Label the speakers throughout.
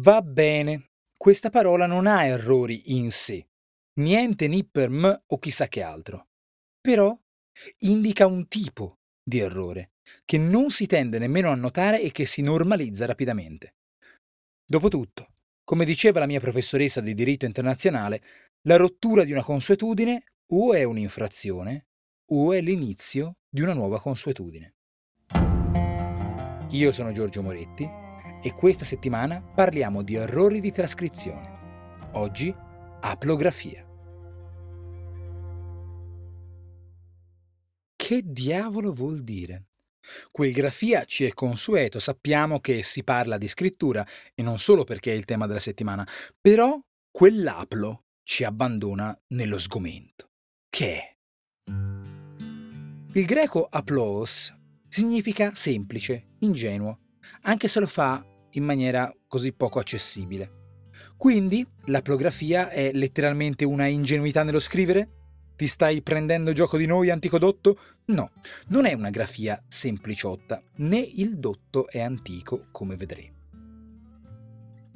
Speaker 1: Va bene, questa parola non ha errori in sé, niente ni per m o chissà che altro. Però indica un tipo di errore che non si tende nemmeno a notare e che si normalizza rapidamente. Dopotutto, come diceva la mia professoressa di diritto internazionale, la rottura di una consuetudine o è un'infrazione o è l'inizio di una nuova consuetudine. Io sono Giorgio Moretti e questa settimana parliamo di errori di trascrizione. Oggi, aplografia. Che diavolo vuol dire? Quel grafia ci è consueto, sappiamo che si parla di scrittura e non solo perché è il tema della settimana, però quell'aplo ci abbandona nello sgomento. Che è? Il greco aplos significa semplice, ingenuo, anche se lo fa in maniera così poco accessibile. Quindi l'aplografia è letteralmente una ingenuità nello scrivere? Ti stai prendendo gioco di noi, antico dotto? No, non è una grafia sempliciotta, né il dotto è antico, come vedremo.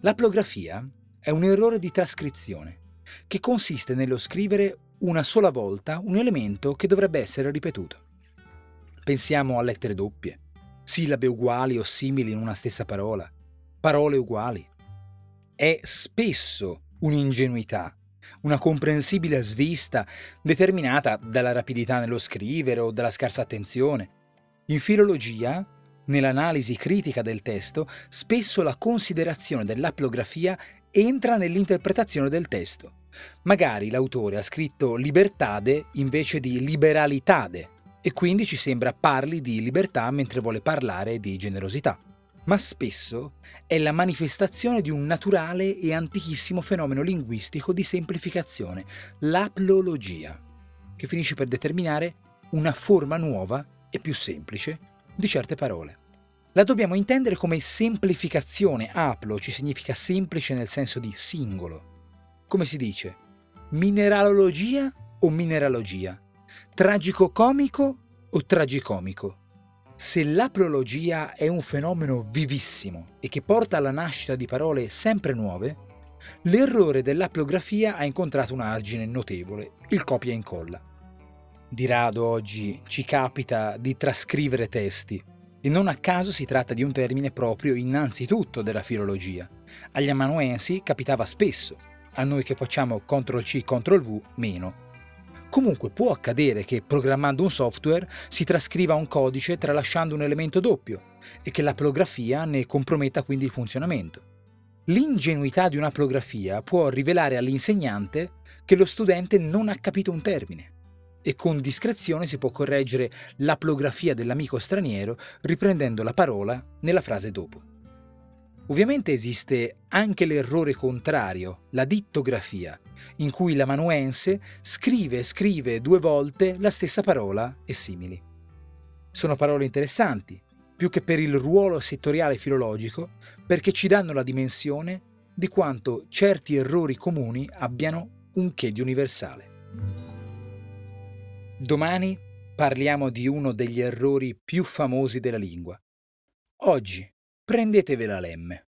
Speaker 1: L'aplografia è un errore di trascrizione, che consiste nello scrivere una sola volta un elemento che dovrebbe essere ripetuto. Pensiamo a lettere doppie, sillabe uguali o simili in una stessa parola, parole uguali. È spesso un'ingenuità, una comprensibile svista determinata dalla rapidità nello scrivere o dalla scarsa attenzione. In filologia, nell'analisi critica del testo, spesso la considerazione dell'aplografia entra nell'interpretazione del testo. Magari l'autore ha scritto libertade invece di liberalitade e quindi ci sembra parli di libertà mentre vuole parlare di generosità ma spesso è la manifestazione di un naturale e antichissimo fenomeno linguistico di semplificazione, l'aplologia, che finisce per determinare una forma nuova e più semplice di certe parole. La dobbiamo intendere come semplificazione, aplo ci significa semplice nel senso di singolo. Come si dice? Mineralogia o mineralogia? Tragico-comico o tragicomico? Se l'aplologia è un fenomeno vivissimo e che porta alla nascita di parole sempre nuove, l'errore dell'aplografia ha incontrato un argine notevole, il copia e incolla. Di rado oggi ci capita di trascrivere testi e non a caso si tratta di un termine proprio innanzitutto della filologia. Agli amanuensi capitava spesso, a noi che facciamo CTRL-C, CTRL-V meno. Comunque può accadere che programmando un software si trascriva un codice tralasciando un elemento doppio e che l'aplografia ne comprometta quindi il funzionamento. L'ingenuità di un'aplografia può rivelare all'insegnante che lo studente non ha capito un termine e con discrezione si può correggere l'aplografia dell'amico straniero riprendendo la parola nella frase dopo. Ovviamente esiste anche l'errore contrario, la dittografia, in cui l'amanuense scrive e scrive due volte la stessa parola e simili. Sono parole interessanti, più che per il ruolo settoriale filologico, perché ci danno la dimensione di quanto certi errori comuni abbiano un che di universale. Domani parliamo di uno degli errori più famosi della lingua. Oggi prendetevela lemme.